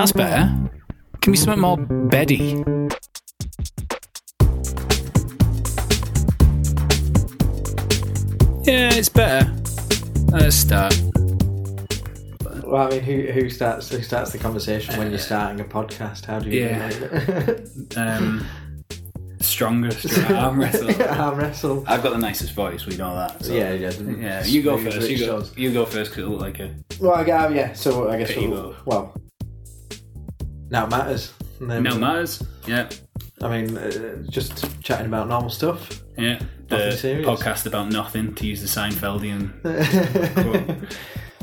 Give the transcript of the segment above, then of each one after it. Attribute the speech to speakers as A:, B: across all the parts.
A: That's better. Can we something more beddy? Yeah, it's better. Let's start.
B: Well, I mean, who who starts who starts the conversation when you're starting a podcast? How do you
A: Yeah. Um, strongest arm wrestle.
B: arm wrestle?
A: I've got the nicest voice. We know that. so-
B: Yeah, yeah.
A: Yeah, you go first. You go. You go first because it look like a.
B: Well, I got yeah. So I guess
A: Pity
B: we'll, well, now it matters. And then-
A: No matters. Yeah,
B: I mean, uh, just chatting about normal stuff.
A: yeah. The podcast about nothing to use the Seinfeldian.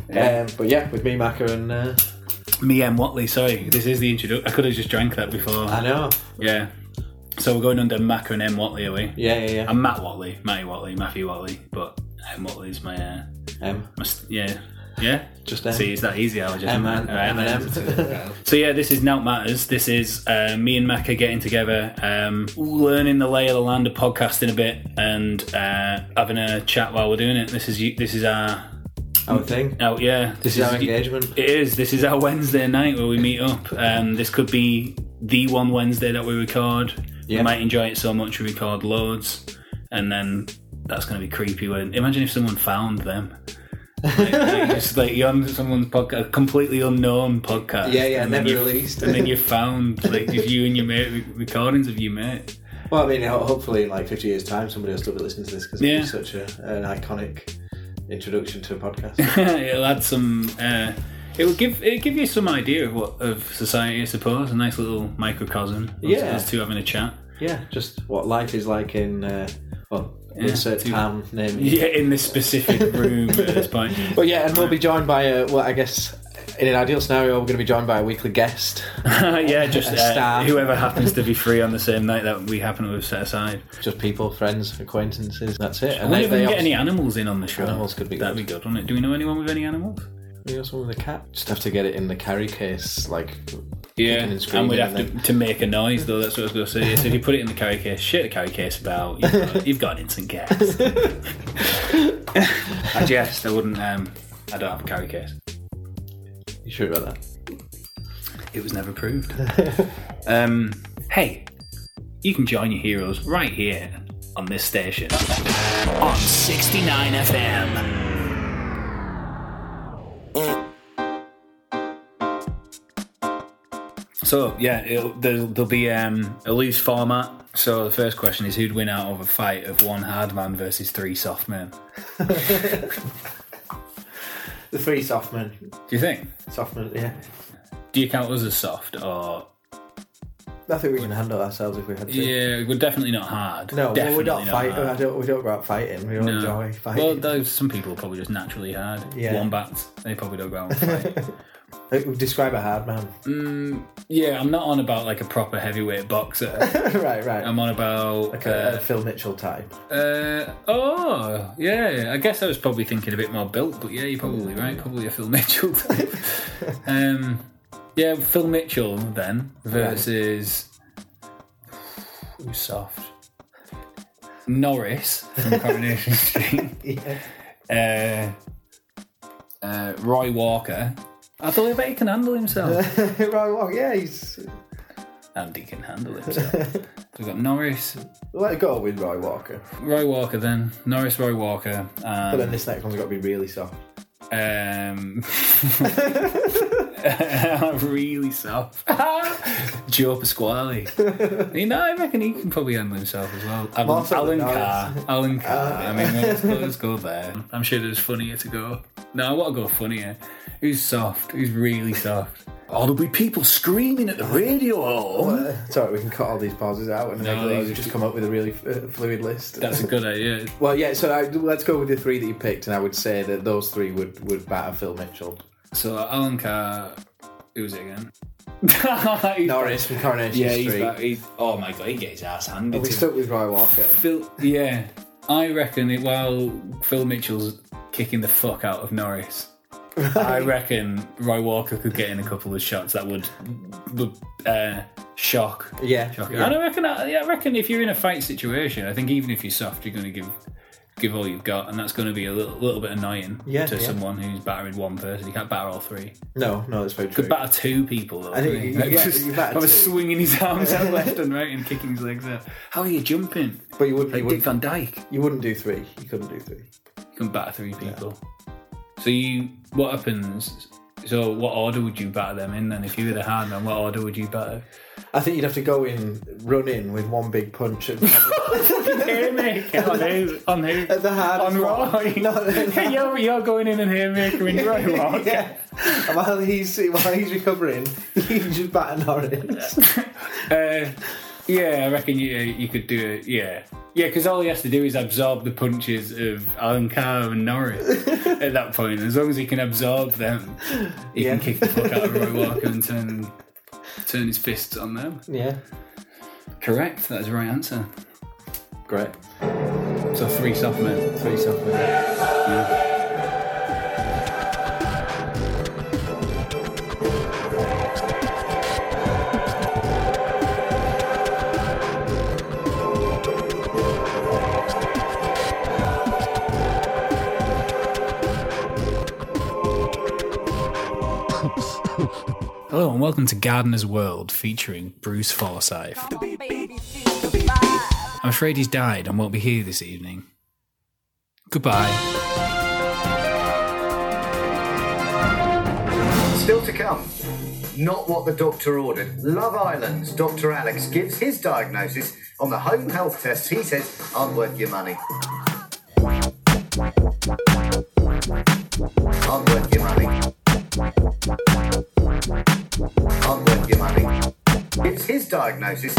B: Um, but yeah, with me, Macca, and uh,
A: Me M Watley. Sorry, this is the introduction. I could have just drank that before.
B: I know.
A: Yeah. So we're going under Macca and M Watley, are we?
B: Yeah, yeah, yeah.
A: I'm Matt Watley, Matty Watley, Matthew Watley, but M Watley's my, uh,
B: M.
A: my yeah, yeah.
B: Just M.
A: See, it's that easy. I was just
B: M and M M.
A: So yeah, this is Nout Matters. This is uh, me and Macca getting together, um, learning the lay of the land of podcasting a bit, and uh, having a chat while we're doing it. This is this is our
B: Our thing.
A: oh yeah,
B: This is our engagement.
A: It is. This is our Wednesday night where we meet up. Um, this could be the one Wednesday that we record.
B: Yeah.
A: We might enjoy it so much we record loads, and then that's going to be creepy. When imagine if someone found them. Like, just like you're on someone's podcast, a completely unknown podcast.
B: Yeah, yeah,
A: and then
B: never
A: you-
B: released.
A: and then you found like just you and your mate recordings of you mate.
B: Well, I mean, hopefully in like 50 years' time, somebody will still be listening to this because
A: Yeah.
B: it's such a, an iconic introduction to a podcast.
A: It'll add some. Uh, it will give it give you some idea of what of society, I suppose. A nice little microcosm.
B: Yeah.
A: us two having a chat.
B: yeah, just what life is like in, uh, well, insert town name.
A: Yeah, in this specific room at this point.
B: But yeah, and we'll be joined by a, well, I guess in an ideal scenario, we're going to be joined by a weekly guest,
A: yeah, just
B: A
A: uh,
B: star.
A: whoever happens to be free on the same night that we happen to have set aside.
B: just people, friends, acquaintances. That's it.
A: I
B: And
A: wonder
B: they,
A: if we can get any animals in on the show.
B: Animals could be
A: That'd
B: good.
A: be good, wouldn't it? Do we know anyone with any animals?
B: We got someone with a cat. Just have to get it in the carry case, like
A: Yeah,
B: and
A: we'd have to, to make a noise though. That's what I was going to say. So if you put it in the carry case, shit the carry case about, you've got, you've got an instant gas. I jest. I wouldn't. Um, I don't have a carry case.
B: You sure about that?
A: It was never proved. um, hey, you can join your heroes right here on this station on 69 FM. So yeah, it'll, there'll, there'll be um, a loose format. So the first question is who'd win out of a fight of one hard man versus three soft men?
B: The three soft men.
A: Do you think?
B: soft men? yeah.
A: Do you count us as soft or?
B: I think we can handle ourselves if we had to.
A: Yeah, we're definitely not hard.
B: No, well, we don't
A: not
B: fight.
A: hard.
B: Don't, we don't go out fighting. We don't
A: No.
B: enjoy fighting.
A: Well, those some people are probably just naturally hard.
B: Yeah.
A: Wombats, they probably don't go out and fight.
B: Describe a hard man.
A: mm, yeah, I'm not on about like a proper heavyweight boxer.
B: right, right.
A: I'm on about
B: like a, a
A: uh,
B: Phil Mitchell type.
A: uh, oh yeah. I guess I was probably thinking a bit more built, but yeah, you're probably right. Probably a Phil Mitchell type. um, yeah, Phil Mitchell then versus who's soft. Norris from Coronation Street.
B: Yeah.
A: uh, uh, Roy Walker. I thought I bet he can handle himself.
B: right, well, yeah, he's.
A: and he can handle himself. so we've got Norris,
B: Let it go with Roy Walker.
A: Roy Walker then. Norris, Roy Walker.
B: But then
A: And,
B: this next one's got to be really soft.
A: um, really soft. Joe Pasquale. you know, I reckon he can probably handle himself as well. Alan, Alan Carr. Alan Carr. I mean, let's go, let's go there. I'm sure there's funnier to go. No, I want to go funnier. Who's soft? Who's really soft? Oh, there'll be people screaming at the radio.
B: Uh, sorry, we can cut all these pauses out and
A: No,
B: just come up with a really uh, fluid list.
A: That's a good idea.
B: well, yeah. So I, let's go with the three that you picked, and I would say that those three would would batter Phil Mitchell.
A: So Alan Carr, who's it again?
B: Norris from Coronation
A: Yeah, he's,
B: Street.
A: back. oh my god, he gets his ass handed
B: we
A: to him.
B: stuck with Roy Walker.
A: Phil, yeah, I reckon it, while Phil Mitchell's kicking the fuck out of Norris, I reckon Roy Walker could get in a couple of shots that would would uh, shock.
B: Yeah,
A: shock.
B: yeah.
A: And I reckon, I, yeah, I reckon if you're in a fight situation, I think even if you're soft, you're going to give give all you've got, and that's going to be a little, little bit annoying
B: Yeah,
A: to
B: yeah.
A: someone who's battering one person. You can't batter all three.
B: No, no, that's very true.
A: Could batter two people though.
B: I think
A: he?
B: you-
A: Like,
B: yeah,
A: just
B: you
A: have a
B: two.
A: swinging his arms out left and right and kicking his legs out. How are you jumping?
B: but you would
A: like
B: you
A: Dick Van Dyke.
B: You wouldn't do three. You couldn't do three.
A: You can batter three people. So you, what happens? So what order would you batter them in then? If you were the hard man, what order would you batter?
B: I think you'd have to go in, run in with one big punch and
A: Haymaker on who? On who?
B: at the hardest
A: On. Roy.
B: No,
A: you're, you're going in and haymaker in Roy Walk.
B: yeah. And while he's while he's recovering, you just batter Norris.
A: Uh, yeah, I reckon you you could do it. Yeah, yeah, because all he has to do is absorb the punches of Alan Carr and Norris at that point. As long as he can absorb them, he
B: Yeah.
A: can kick the fuck out of Roy Walker and turn turn his fists on them.
B: Yeah,
A: Correct. That is the right answer.
B: great.
A: So three soft men.
B: Three something.
A: Yeah. Hello and welcome to Gardener's World featuring Bruce Forsyth. I'm afraid he's died and won't be here this evening. Goodbye.
C: Still to come. Not what the doctor ordered. Love Island's Dr. Alex gives his diagnosis on the home health tests he says aren't worth your money. Aren't worth your money. Gives his diagnosis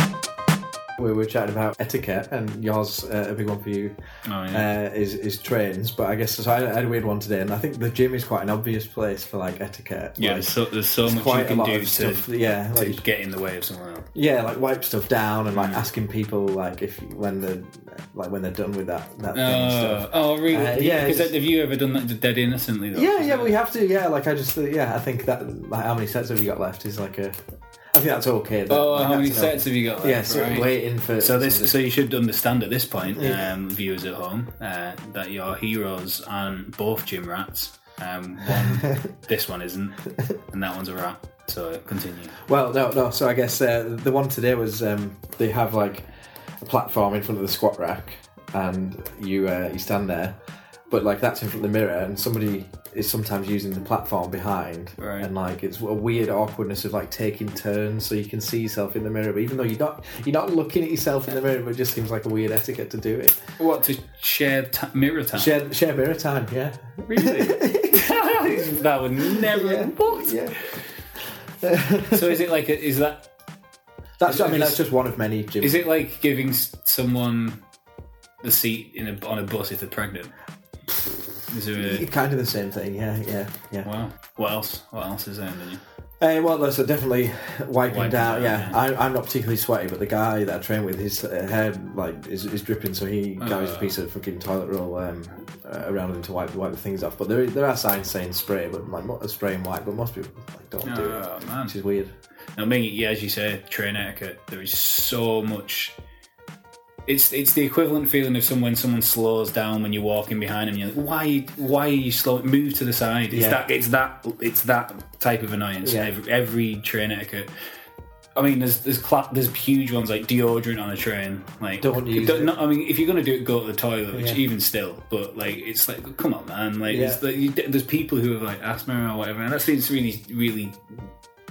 B: We were chatting about etiquette, and yours, uh, a big one for you,
A: Oh, yeah.
B: uh, is is trains. But I guess so. I had a weird one today, and I think the gym is quite an obvious place for like etiquette.
A: Yeah,
B: like,
A: there's so, there's so much you
B: quite a
A: can
B: lot
A: do
B: of
A: to,
B: stuff. Yeah,
A: to get in the way of someone else.
B: yeah, like wipe stuff down and
A: Mm.
B: like asking people like if when they're like when they're done with that that thing and
A: Oh,
B: stuff.
A: oh, really?
B: Uh, yeah,
A: Because
B: it's-
A: have you ever done that dead innocently? Though?
B: Yeah, yeah, we have to. Yeah, like I just, yeah, I think that like how many sets have you got left is like a. I think that's okay. that-
A: Oh, how many sets have you got? Left?
B: Yeah, so
A: right.
B: waiting for.
A: So this, so you should understand at this point,
B: Yeah.
A: um, viewers at home, uh, that your heroes aren't both gym rats. Um, one, this one isn't, and that one's a rat. So continue.
B: Well, no, no. So I guess uh, the one today was um, they have like a platform in front of the squat rack, and you uh, you stand there, but like that's in front of the mirror, and somebody is sometimes using the platform behind,
A: Right.
B: and like it's a weird awkwardness of like taking turns so you can see yourself in the mirror, but even though you're not you're not looking at yourself in the mirror, but it just seems like a weird etiquette to do it.
A: What to share t- mirror time?
B: Share share mirror time, yeah,
A: Really? that would never.
B: yeah,
A: What?
B: yeah.
A: So is it like? A, is that?
B: That's I mean that's just one of many.
A: Is it like giving someone the seat in a, on a bus if they're pregnant? Is there a,
B: kind of the same thing? Yeah, yeah, yeah.
A: wow. What else? What else is there? in you?
B: Uh, well, there's definitely wiping,
A: Wiping
B: down.
A: down,
B: Yeah,
A: yeah.
B: I, I'm not particularly sweaty, but the guy that I train with, his uh, hair like is, is dripping, so he carries a piece of fucking toilet roll um, uh, around him to wipe wipe the things off. But there there are signs saying spray, but like not spray and wipe. But most people like don't do it,
A: Oh man.
B: which is weird.
A: I mean, yeah, as you say, train etiquette. There is so much. It's it's the equivalent feeling of someone someone slows down when you're walking behind them. You're like, why why are you slow? Move to the side. It's
B: Yeah.
A: that it's that it's that type of annoyance.
B: Yeah.
A: Every, every train etiquette. I mean, there's there's cla- there's huge ones like deodorant on a train. Like,
B: Don't use
A: don't-
B: it.
A: not- I mean, if you're gonna do it, go to the toilet. Which
B: Yeah.
A: even still, but like, it's like, come on, man. Like,
B: Yeah.
A: like you, there's people who have like asthma or whatever, and that seems really really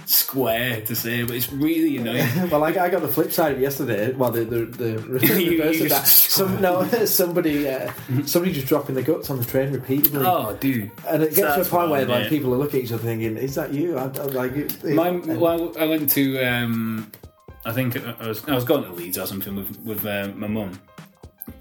A: square to say, but it's really annoying.
B: well, I, I got the flip side of it yesterday. Well, the the, the reverse of that. Some, no, somebody uh, somebody just dropping the guts on the train repeatedly.
A: oh, dude.
B: And it gets to a point where like people are looking at each other thinking, "Is that you?" I, I like it.
A: My, well, I went to, um, I think I was, I was going to Leeds or something with with uh, my mum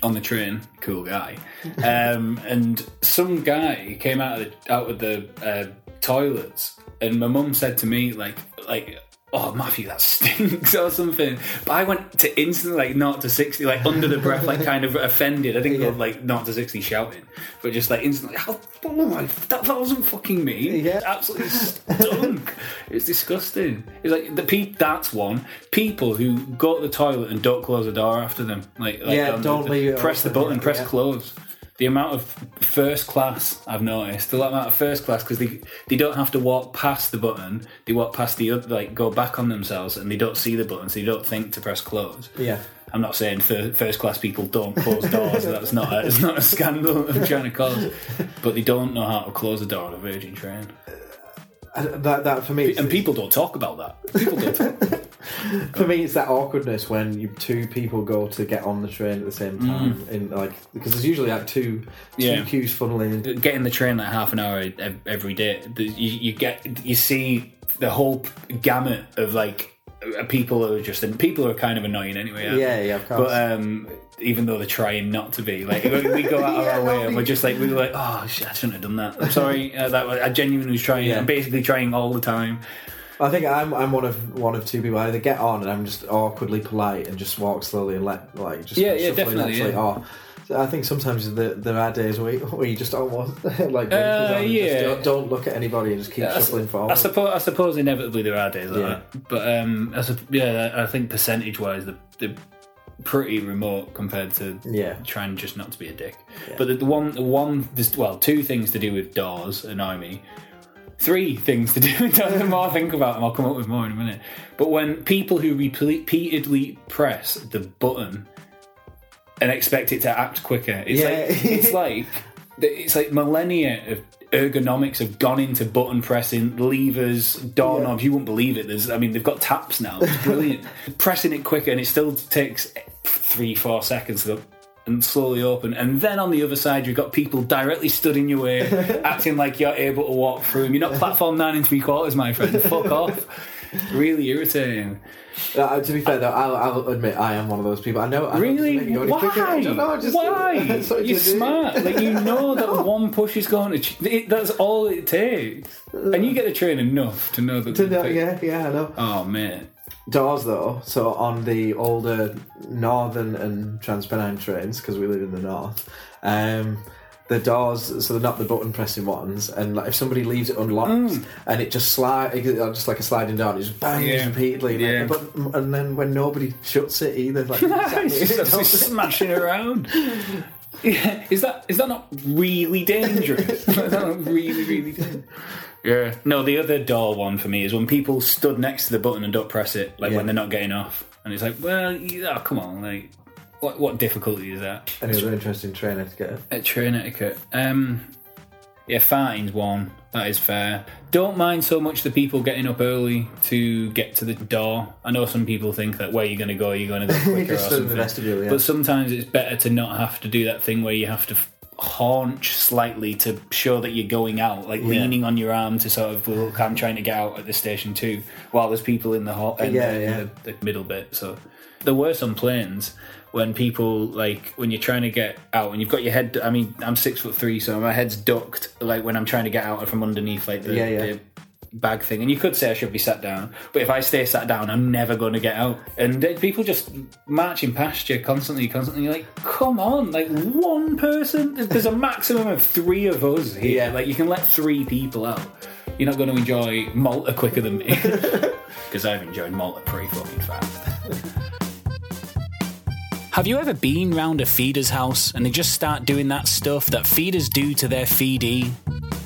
A: on the train. Cool guy, um, and some guy came out of the out of the uh, toilets, and my mum said to me like like. Oh Matthew, that stinks or something. But I went to instantly like not to sixty, like under the breath, like kind of offended. I didn't
B: Yeah.
A: go like not to sixty shouting, but just like instantly. How, oh my, that, that wasn't fucking me.
B: Yeah.
A: It absolutely stunk. it's disgusting. It's like the pe- That's one. People who go to the toilet and don't close the door after them. Like, like
B: Yeah,
A: um,
B: don't leave it
A: Press the button. press
B: yeah.
A: close. The amount of first class I've noticed, the amount of first class because they they don't have to walk past the button. They walk past the other, like go back on themselves, and they don't see the button, so they don't think to press close.
B: Yeah.
A: I'm not saying fir- first class people don't close doors. that's not a, it's not a scandal I'm trying to cause, but they don't know how to close a door on a Virgin train,
B: And That, that for me,
A: and people don't talk about that. People don't. Talk.
B: For me, it's that awkwardness when you two people go to get on the train at the same time, in like because there's usually like two two
A: Yeah.
B: queues funneling.
A: getting the train like half an hour every day, you, you get you see the whole gamut of like uh, people are just and people are kind of annoying anyway.
B: Yeah, yeah, of course.
A: But um, even though they're trying not to be, like we go out of
B: Yeah,
A: our way and we're just like we were like, oh shit, I shouldn't have done that. I'm sorry. Uh, that I genuinely was trying.
B: Yeah.
A: I'm basically trying all the time.
B: I think I'm I'm one of one of two people. I either get on and I'm just awkwardly polite and just walk slowly and let like just
A: Yeah, yeah, definitely, yeah.
B: Or so I think sometimes there, there are days where, where you just almost like
A: Uh, yeah.
B: don't, don't look at anybody and just keep
A: I s-
B: shuffling
A: I
B: forward.
A: suppose, I suppose inevitably there are days like
B: Yeah.
A: that. But um, I sup- yeah, I think percentage wise, they're, they're pretty remote compared to
B: Yeah.
A: trying just not to be a dick. But the, the one, the one, there's well, two things to do with doors annoy me. Three things to do. The more I think about them, I'll come up with more in a minute. But when people who repeatedly press the button and expect it to act quicker, it's
B: Yeah.
A: like it's like it's like millennia of ergonomics have gone into button pressing, levers, doorknobs. You wouldn't believe it. There's, I mean, they've got taps now. It's brilliant. Pressing it quicker, and it still takes three, four seconds to and slowly open. And then on the other side, you've got people directly stood in your way, acting like you're able to walk through them. You're not platform nine and three quarters, my friend. Fuck off. Really irritating.
B: Uh, to be fair though, I'll, I'll admit I am one of those people. I know. I know
A: Really?
B: make it go any
A: Why?
B: quicker. I don't know. I Just,
A: Why? You're smart. Like you know that one push is going to. ch- It, that's all it takes, and you get the train enough to know that.
B: To know- yeah, yeah, I know.
A: Oh man.
B: Doors though, so on the older northern and transpennine trains, because we live in the north, um, the doors, so they're not the button pressing ones, and like if somebody leaves it unlocked and it just slide, it- just like a sliding door, and it just bangs
A: Yeah.
B: repeatedly, and,
A: Yeah.
B: then, but, and then when nobody shuts it either, like
A: It's just smashing around. Yeah, is that is that not really dangerous? is that not really really dangerous? Yeah. No, the other door one for me is when people stood next to the button and don't press it, like
B: Yeah.
A: when they're not getting off, and it's like, well, yeah, come on, like, what what difficulty is that?
B: Any other interesting train etiquette?
A: At train etiquette. Um, yeah, farting's one. That is fair. Don't mind so much the people getting up early to get to the door. I know some people think that where you're going to go, you're going to go quicker or
B: Just stood in the
A: something.
B: vestibule, yeah.
A: But sometimes it's better to not have to do that thing where you have to f- haunch slightly to show that you're going out, like leaning on your arm to sort of, look, I'm trying to get out at the station too, while there's people in the hall, in,
B: Yeah,
A: the,
B: yeah.
A: in the, the middle bit. So there were some planes when people like when you're trying to get out and you've got your head. I mean, I'm six foot three, so my head's ducked. Like when I'm trying to get out from underneath, like the,
B: Yeah, yeah.
A: the bag thing. And you could say I should be sat down, but if I stay sat down, I'm never going to get out. And uh, people just marching past you constantly, constantly. You're like, come on, like one person. There's- There's a maximum of three of us here.
B: Yeah.
A: Like you can let three people out. You're not going to enjoy Malta quicker than me because I've enjoyed Malta pretty fucking fast. Have you ever been round a feeder's house and they just start doing that stuff that feeders do to their feedee?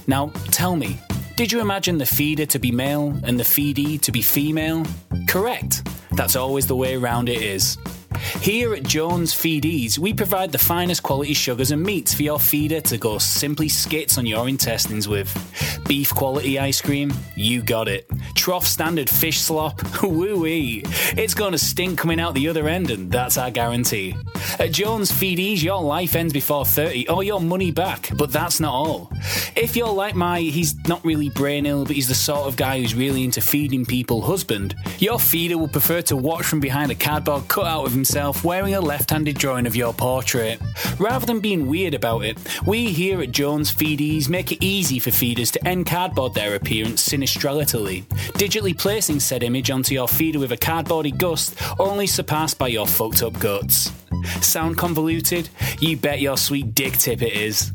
A: Now, tell me, did you imagine the feeder to be male and the feedee to be female? Correct. That's always the way around it is. Here at Jones Feedies, we provide the finest quality sugars and meats for your feeder to go simply skits on your intestines with. Beef quality ice cream, you got it. Trough standard fish slop, woo wee. It's going to stink coming out the other end, and that's our guarantee. At Jones Feedies, your life ends before 30 or your money back, but that's not all. If you're like my, he's not really brain ill, but he's the sort of guy who's really into feeding people husband, your feeder will prefer to watch from behind a cardboard cutout of himself wearing a left handed drawing of your portrait. Rather than being weird about it, we here at Jones Feedies make it easy for feeders to end cardboard their appearance sinistralitily, digitally placing said image onto your feeder with a cardboardy gust only surpassed by your fucked up guts. Sound convoluted? You bet your sweet dick tip it is.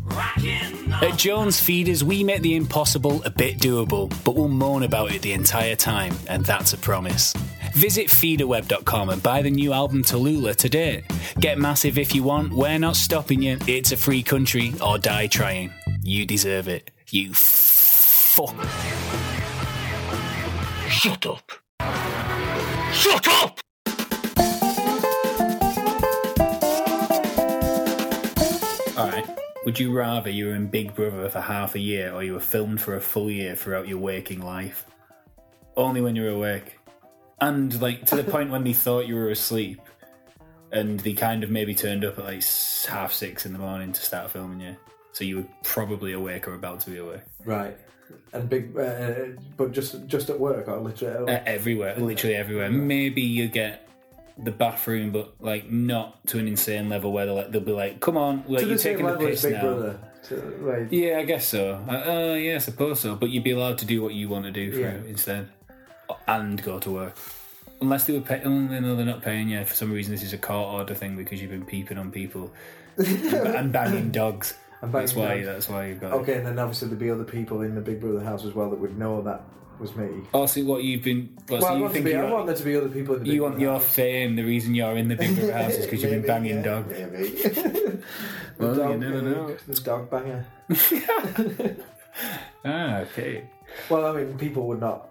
A: At Jones Feeders, we make the impossible a bit doable, but we'll moan about it the entire time, and that's a promise. Visit feederweb.com and buy the new album Tallulah today. Get massive if you want, we're not stopping you. It's a free country or die trying. You deserve it. You fuck. Shut up. Shut up! Alright. Would you rather you were in Big Brother for half a year or you were filmed for a full year throughout your waking life? Only when you're awake. And, like, to the point when they thought you were asleep and they kind of maybe turned up at like half six in the morning to start filming you. So you were probably awake or about to be awake.
B: Right. And big, uh, but just just at work or literally.
A: Uh, everywhere, literally everywhere. Maybe you get the bathroom, but like not to an insane level where they'll, like, they'll be like, "Come on, like,
B: to
A: you're taking the piss now."
B: Brother. To, right.
A: Yeah, I guess so. Uh, uh, yeah, I suppose so. But you'd be allowed to do what you want to do for
B: Yeah.
A: it instead, and go to work. Unless they were pay- only know they're not paying you for some reason. This is a court order thing because you've been peeping on people and, and banging dogs.
B: And
A: that's why.
B: dogs.
A: That's why you've got.
B: Okay, and then obviously there'd be other people in the Big Brother house as well that would know that was me.
A: Oh, see what you've been. What,
B: Well,
A: so
B: I
A: you
B: want,
A: think
B: be, I want there to be other people in the Big
A: you want
B: Brother
A: your
B: house.
A: fame? The reason you're in the Big Brother house is because you've been
B: Maybe,
A: banging
B: yeah,
A: dogs.
B: maybe.
A: Well,
B: the
A: you
B: dog,
A: never know.
B: The dog banger.
A: Ah, okay.
B: Well, I mean, people would not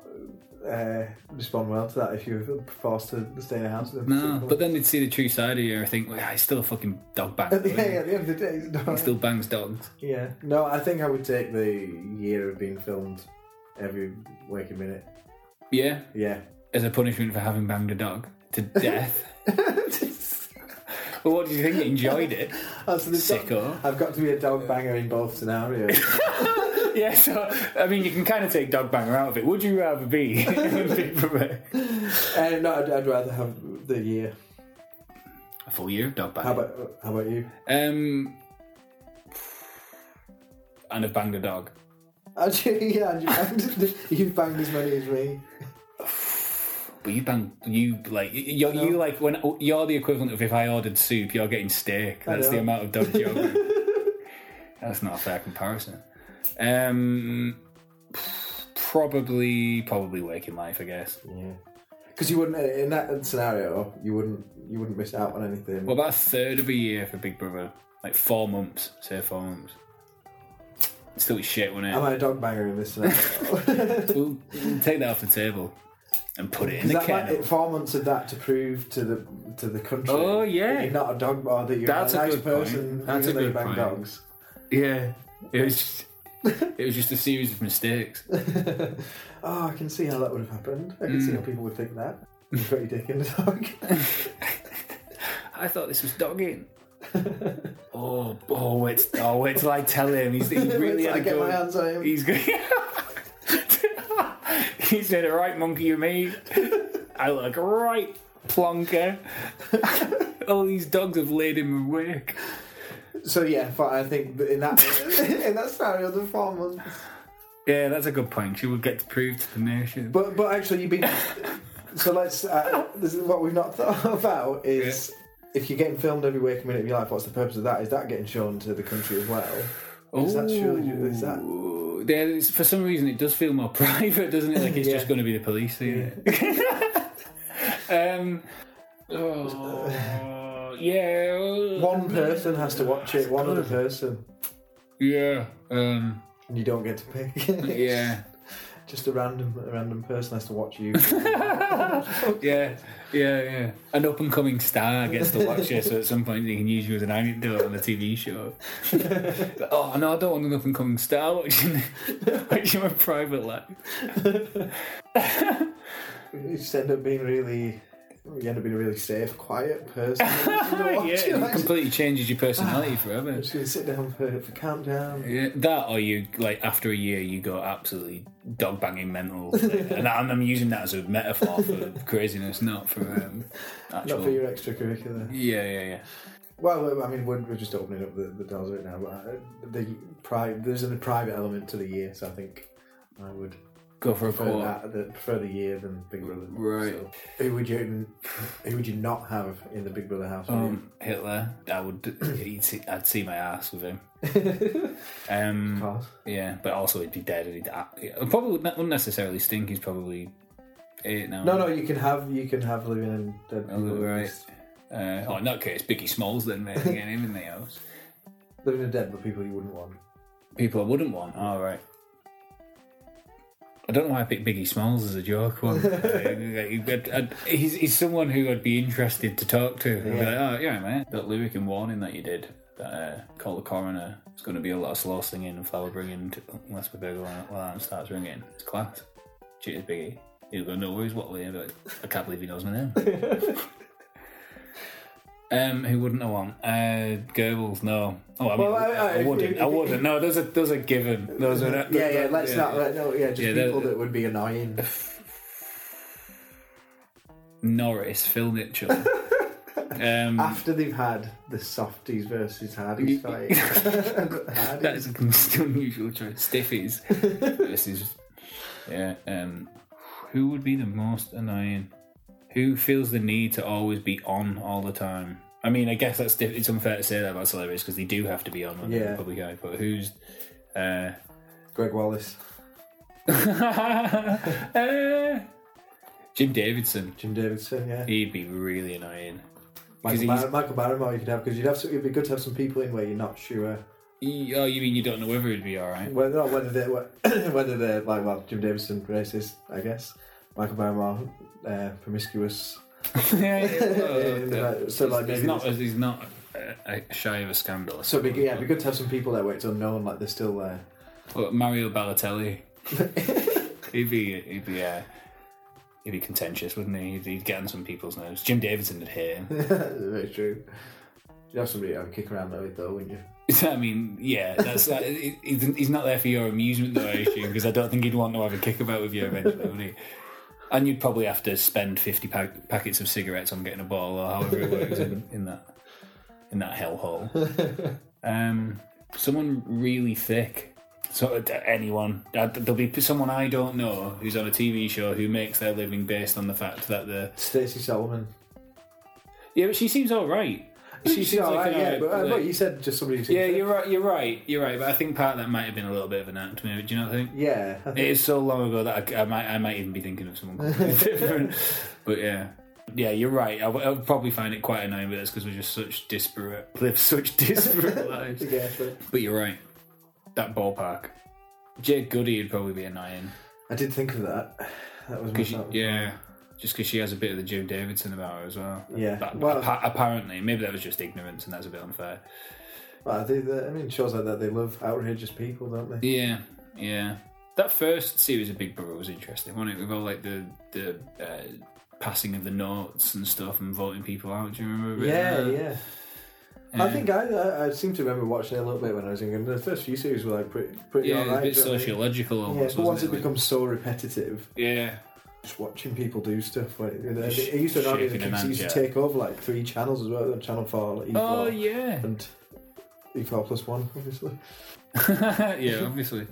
B: uh, respond well to that if you're forced to stay in a house.
A: No, but then they'd see the true side of you. I think, well, he's still a fucking dog banger.
B: at the, yeah, at the end of the day, it's not-
A: He still bangs dogs.
B: yeah. No, I think I would take the year of being filmed every waking minute.
A: Yeah,
B: Yeah.
A: as a punishment for having banged a dog to death. well, what do you think? Enjoyed it?
B: Oh, so there's got-
A: Sicko.
B: I've got to be a dog banger in both scenarios.
A: Yeah, so I mean, you can kind of take dog banger out of it. Would you rather be in Big Brother?
B: uh, no, I'd, I'd rather have the year.
A: a full year of dog
B: Banger.
A: How
B: about how about you?
A: Um, and have banged a dog.
B: Actually, yeah, you banged, you banged as many as me.
A: But you bang, you like you're you like when you're the equivalent of if I ordered soup, you're getting steak. That's the amount of dog joke. That's not a fair comparison. Um, probably, probably waking life, I guess.
B: Yeah. Because you wouldn't in that scenario, you wouldn't you wouldn't miss out on anything.
A: What about a third of a year for Big Brother? Like four months, say four months. Still shit, wouldn't it? Am?
B: I a dog banger in this scenario?
A: We'll, we'll take that off the table and put it in the
B: that might,
A: kennel.
B: four months of that to prove to the to the country.
A: Oh, yeah.
B: that you're not a dog or that you're
A: That's
B: a
A: a
B: nice
A: good point.
B: person.
A: That's
B: even
A: a
B: though you
A: good
B: bang
A: point.
B: dogs.
A: Yeah, it was. Just, it was just a series of mistakes.
B: Oh, I can see how that would have happened. I can see how
A: Mm.
B: people would think that. You put your dick in the dog.
A: I thought this was dogging. oh, oh, wait, oh, wait till I tell him. He's, he really had
B: get
A: go.
B: my hands on him.
A: He's good. he said, "All right, monkey, you me." I look right plonker. All these dogs have laid him awake.
B: So yeah, but I think in that in that scenario, the four months.
A: Yeah, that's a good point. She would get to prove to the nation.
B: But but actually, you've been. so let's. Uh, this is what we've not thought about is if you're getting filmed every waking minute of your life. What's the purpose of that? Is that getting shown to the country as well? Is that surely is that?
A: Ooh, there is- for some reason, it does feel more private, doesn't it? Like it's
B: Yeah.
A: just going to be the police seeing it. um, oh, yeah.
B: One person has to watch it. One other person,
A: Yeah. Um,
B: and you don't get to pick.
A: yeah.
B: Just a random a random person has to watch you.
A: Yeah. Yeah. Yeah. An up and coming star gets to watch you, so at some point they can use you as an anecdote on a TV show. oh no, I don't want an up and coming star watching watching my private life.
B: you just end up being really. You end up being a really safe, quiet person.
A: yeah, it completely changes your personality forever.
B: I'm just gonna sit down for, for countdown.
A: Yeah, that or you like after a year you go absolutely dog banging mental, and I'm, I'm using that as a metaphor for craziness, not for um, actual.
B: Not for your extracurricular.
A: Yeah, yeah, yeah.
B: Well, I mean, we're, we're just opening up the, the doors right now, but uh, the pri- there's a private element to the year, so I think I would
A: Go for a
B: prefer that, the, prefer the year than Big Brother.
A: Right.
B: So, who would you who would you not have in the Big Brother house?
A: Um, Hitler, I would. He'd see, I'd see my ass with him. Um, yeah, but also he'd be dead. and He'd, uh, yeah, probably wouldn't necessarily stink. He's probably eight now.
B: No, no, you can have you can have living and dead
A: Oh, right. Uh, oh, in that case, Biggie Smalls then, mate, getting him in the house.
B: Living in dead, but people you wouldn't want.
A: People I wouldn't want. All right. I don't know why I picked Biggie Smalls as a joke. One. He's, he's someone who I'd be interested to talk to. Be like, oh, yeah, mate. That lyric and warning that you did, that uh, call the coroner, it's going to be a lot of slow singing and flower bringing to, unless the burglar alarm starts ringing. It's class. Cheers, Biggie. He'll go, no worries, what I'll like, I can't believe he knows my name. Um, who wouldn't I want? Uh, Goebbels, no. Oh, I, mean,
B: Well, I- I-
A: I, wouldn't. I wouldn't. No, those are those are given. Those are
B: Yeah, yeah. Let's
A: yeah.
B: not. Let, no, yeah, just
A: Yeah,
B: people that would be annoying.
A: Norris, Phil Mitchell. um,
B: After they've had the softies versus hardies fight.
A: That is an unusual choice. Stiffies versus yeah. Um, who would be the most annoying? Who feels the need to always be on all the time? I mean, I guess that's diff- it's unfair to say that about celebrities because they do have to be on when
B: Yeah.
A: the public eye. But who's uh,
B: Gregg Wallace,
A: uh, Jim Davidson?
B: Jim Davidson, yeah.
A: He'd be really annoying.
B: Michael, Bar- Michael Barrymore you could have because you'd have. It'd be good to have some people in where you're not sure
A: He- oh, you mean you don't know whether he'd be all right?
B: whether not whether they whether they're like well Jim Davidson racist I guess Michael Barrymore uh, promiscuous
A: yeah, yeah,
B: Yeah, so, like,
A: he's
B: maybe
A: not
B: there's-
A: he's not uh, shy of a scandal.
B: so it'd be, yeah it'd be good to have some people there where it's unknown like they're still there
A: Well, Mario Balotelli. he'd be he'd be uh, he'd be contentious, wouldn't he? He'd, he'd get on some people's nerves. Jim Davidson would hate him.
B: very true you'd have somebody have a kick around with though wouldn't you
A: I mean, yeah, that's that. He's he's not there for your amusement, though. I assume because I don't think he'd want to have a kick about with you eventually, would he? And you'd probably have to spend fifty pack- packets of cigarettes on getting a bottle, or however it works in, in that in that hellhole. Um, someone really thick. So uh, anyone, uh, there'll be someone I don't know who's on a TV show who makes their living based on the fact that the
B: Stacey Solomon
A: yeah, but she seems all right. She seems
B: all
A: like an
B: yeah but, uh,
A: like-
B: you said just somebody who
A: yeah, you're right. You're right. You're right. But I think part of that might have been a little bit of an act. Maybe do you not think?
B: yeah I
A: It
B: think,
A: is so long ago that I, I might I might even be thinking of someone completely different. But yeah, yeah, you're right. I, would- I would probably find it quite annoying, but it's because we're just such disparate, live such disparate lives.
B: yeah, but
A: But you're right. That ballpark, Jade Goody would probably be annoying
B: I did think of that that was my
A: because
B: thought.
A: yeah, just because she has a bit of the Jim Davidson about her as well.
B: Yeah.
A: But
B: Well-
A: appa- apparently, maybe that was just ignorance, and that's a bit unfair.
B: Well, they, they, I mean, shows like that they love outrageous people, don't they?
A: Yeah, yeah. That first series of Big Brother was interesting, wasn't it? With all like the the uh, passing of the notes and stuff and voting people out. Do you remember? a bit of
B: Yeah,
A: that?
B: yeah. I think I, I seem to remember watching it a little bit when I was younger. The first few series were like pretty pretty
A: Yeah,
B: alright.
A: a bit sociological
B: Yeah,
A: almost.
B: but once it
A: it?
B: becomes so repetitive,
A: yeah,
B: just watching people do stuff. Like, it,
A: Just
B: it used to annoy me
A: shaking
B: that it used to take over like three channels as well. Channel four, E4,
A: Oh yeah,
B: and E4 plus one, obviously.
A: yeah. Obviously,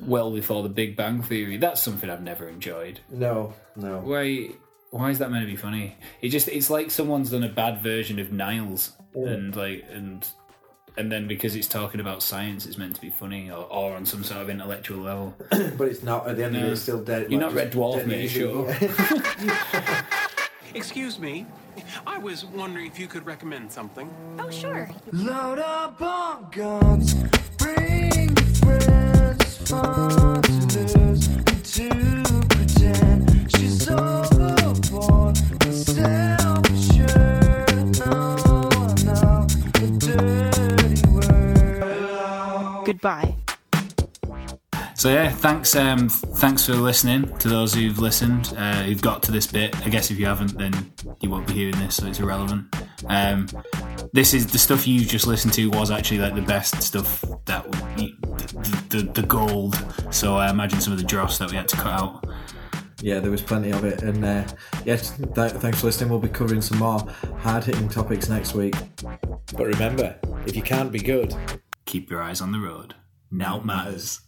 A: well before the Big Bang Theory. That's something I've never enjoyed.
B: No, no.
A: Why? Why is that meant to be funny? It just it's like someone's done a bad version of Niles, mm. and like and and then because it's talking about science, it's meant to be funny or, or on some sort of intellectual level.
B: But it's not. At the end of it,
A: No.
B: it's still dead.
A: You're
B: like,
A: not Red
B: just
A: Dwarf,
B: dead
A: mate,
B: easy.
A: sure.
D: Excuse me. I was wondering if you could recommend something.
E: Oh, sure.
F: Load up on guns, bring friends, fun to lose,
E: Goodbye.
A: So yeah, thanks. Um, thanks for listening to those who've listened, uh, who've got to this bit. I guess if you haven't, then you won't be hearing this, so it's irrelevant. Um, this is the stuff you just listened to was actually like the best stuff that we, the, the the gold. So I imagine some of the dross that we had to cut out.
B: Yeah, there was plenty of it, and uh, yes, th- thanks for listening. We'll be covering some more hard-hitting topics next week. But remember, if you can't be good,
A: keep your eyes on the road. Now it matters.